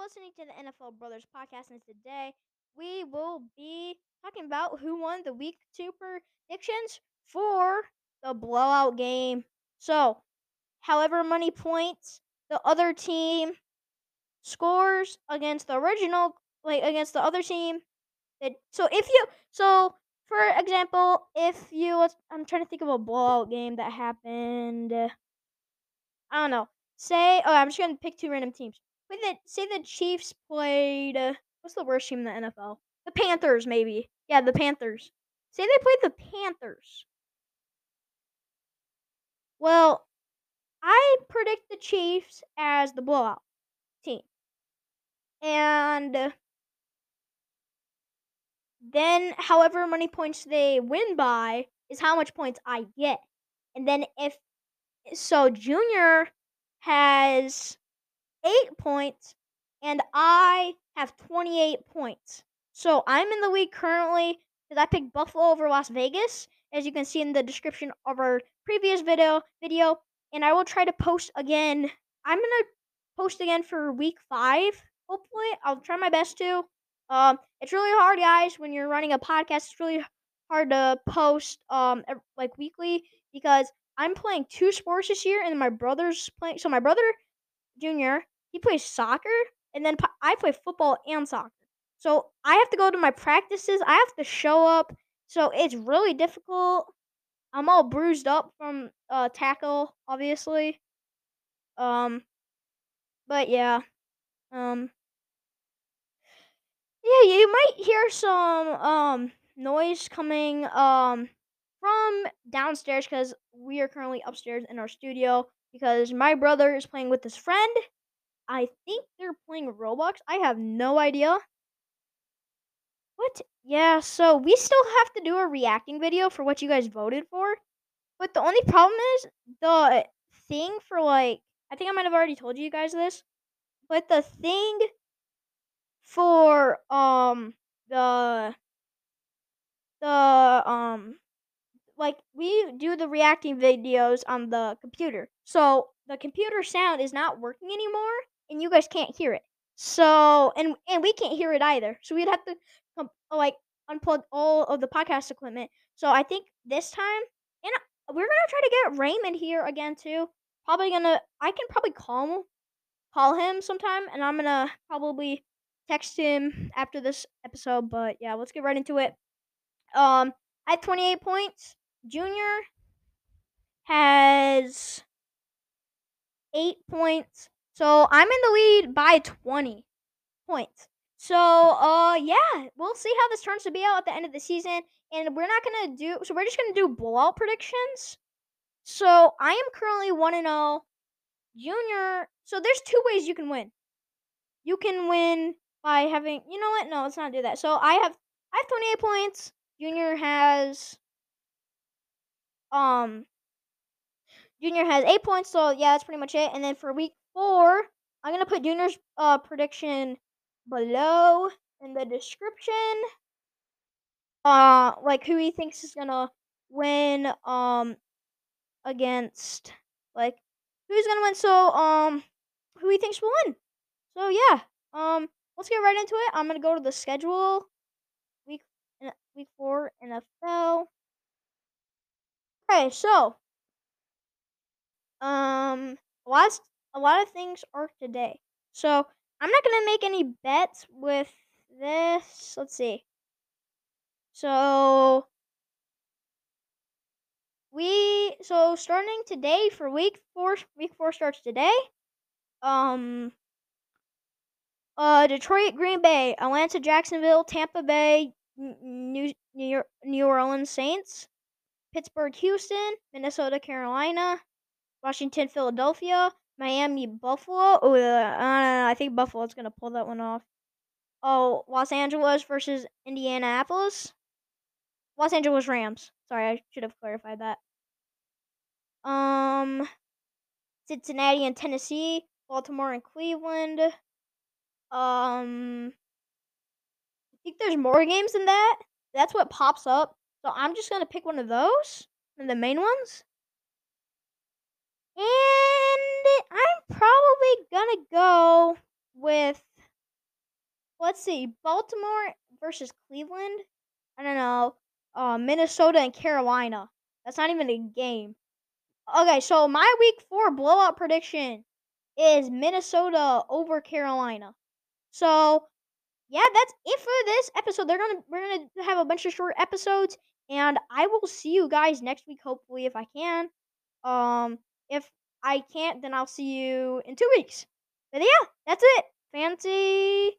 listening to the NFL Brothers podcast, and today we will be talking about who won the week two predictions for the blowout game. So, however many points the other team scores against the original, like against the other team, that so if you so for example, if you I'm trying to think of a blowout game that happened. I don't know. Say, oh, I'm just gonna pick two random teams. With the say the Chiefs played uh, what's the worst team in the NFL? The Panthers, maybe. Yeah, the Panthers. Say they played the Panthers. Well, I predict the Chiefs as the blowout team. And uh, then however many points they win by is how much points I get. And then if so Junior has 8 points and I have 28 points. So I'm in the lead currently because I picked Buffalo over Las Vegas, as you can see in the description of our previous video. Video, and I will try to post again. I'm gonna post again for week five. Hopefully, I'll try my best to. Um, it's really hard, guys, when you're running a podcast. It's really hard to post um like weekly because I'm playing two sports this year, and my brother's playing. So my brother, Junior, he plays soccer, and then I play football and soccer. So I have to go to my practices. I have to show up. So it's really difficult. I'm all bruised up from uh, tackle, obviously. Um, but yeah, um, yeah, you might hear some um noise coming um from downstairs because we are currently upstairs in our studio because my brother is playing with his friend. I think they're playing Roblox. I have no idea. What? Yeah, so we still have to do a reacting video for what you guys voted for. But the only problem is the thing for like I think I might have already told you guys this. But the thing for um the the um like we do the reacting videos on the computer. So the computer sound is not working anymore and you guys can't hear it. So and and we can't hear it either. So we'd have to like unplug all of the podcast equipment. So I think this time, and we're gonna try to get Raymond here again too. Probably gonna, I can probably call him, call him sometime, and I'm gonna probably text him after this episode. But yeah, let's get right into it. Um, I have 28 points. Junior has eight points. So I'm in the lead by 20 points. So, uh, yeah, we'll see how this turns to be out at the end of the season. And we're not gonna do so. We're just gonna do blowout predictions. So I am currently one and zero. Oh. Junior. So there's two ways you can win. You can win by having. You know what? No, let's not do that. So I have I have 28 points. Junior has um. Junior has eight points. So yeah, that's pretty much it. And then for week four, I'm gonna put Junior's uh prediction below in the description. Uh, like who he thinks is gonna win um against like who's gonna win. So um, who he thinks will win. So yeah, um, let's get right into it. I'm gonna go to the schedule. Week week four NFL. Okay, so um, a lot of, a lot of things are today. So I'm not gonna make any bets with this. Let's see. So we so starting today for week four. Week four starts today. Um. Uh, Detroit, Green Bay, Atlanta, Jacksonville, Tampa Bay, New New, York, New Orleans Saints, Pittsburgh, Houston, Minnesota, Carolina, Washington, Philadelphia, Miami, Buffalo. Oh, uh, I think Buffalo's gonna pull that one off. Oh, Los Angeles versus Indianapolis. Los Angeles Rams. Sorry, I should have clarified that. Um, Cincinnati and Tennessee, Baltimore and Cleveland. Um, I think there's more games than that. That's what pops up. So I'm just gonna pick one of those, and the main ones. And I'm probably gonna go with let's see. Baltimore versus Cleveland. I don't know. Uh, Minnesota and Carolina. That's not even a game. Okay, so my week four blowout prediction is Minnesota over Carolina. So yeah, that's it for this episode. They're gonna we're gonna have a bunch of short episodes, and I will see you guys next week, hopefully, if I can. Um, if I can't, then I'll see you in two weeks. But yeah, that's it. Fancy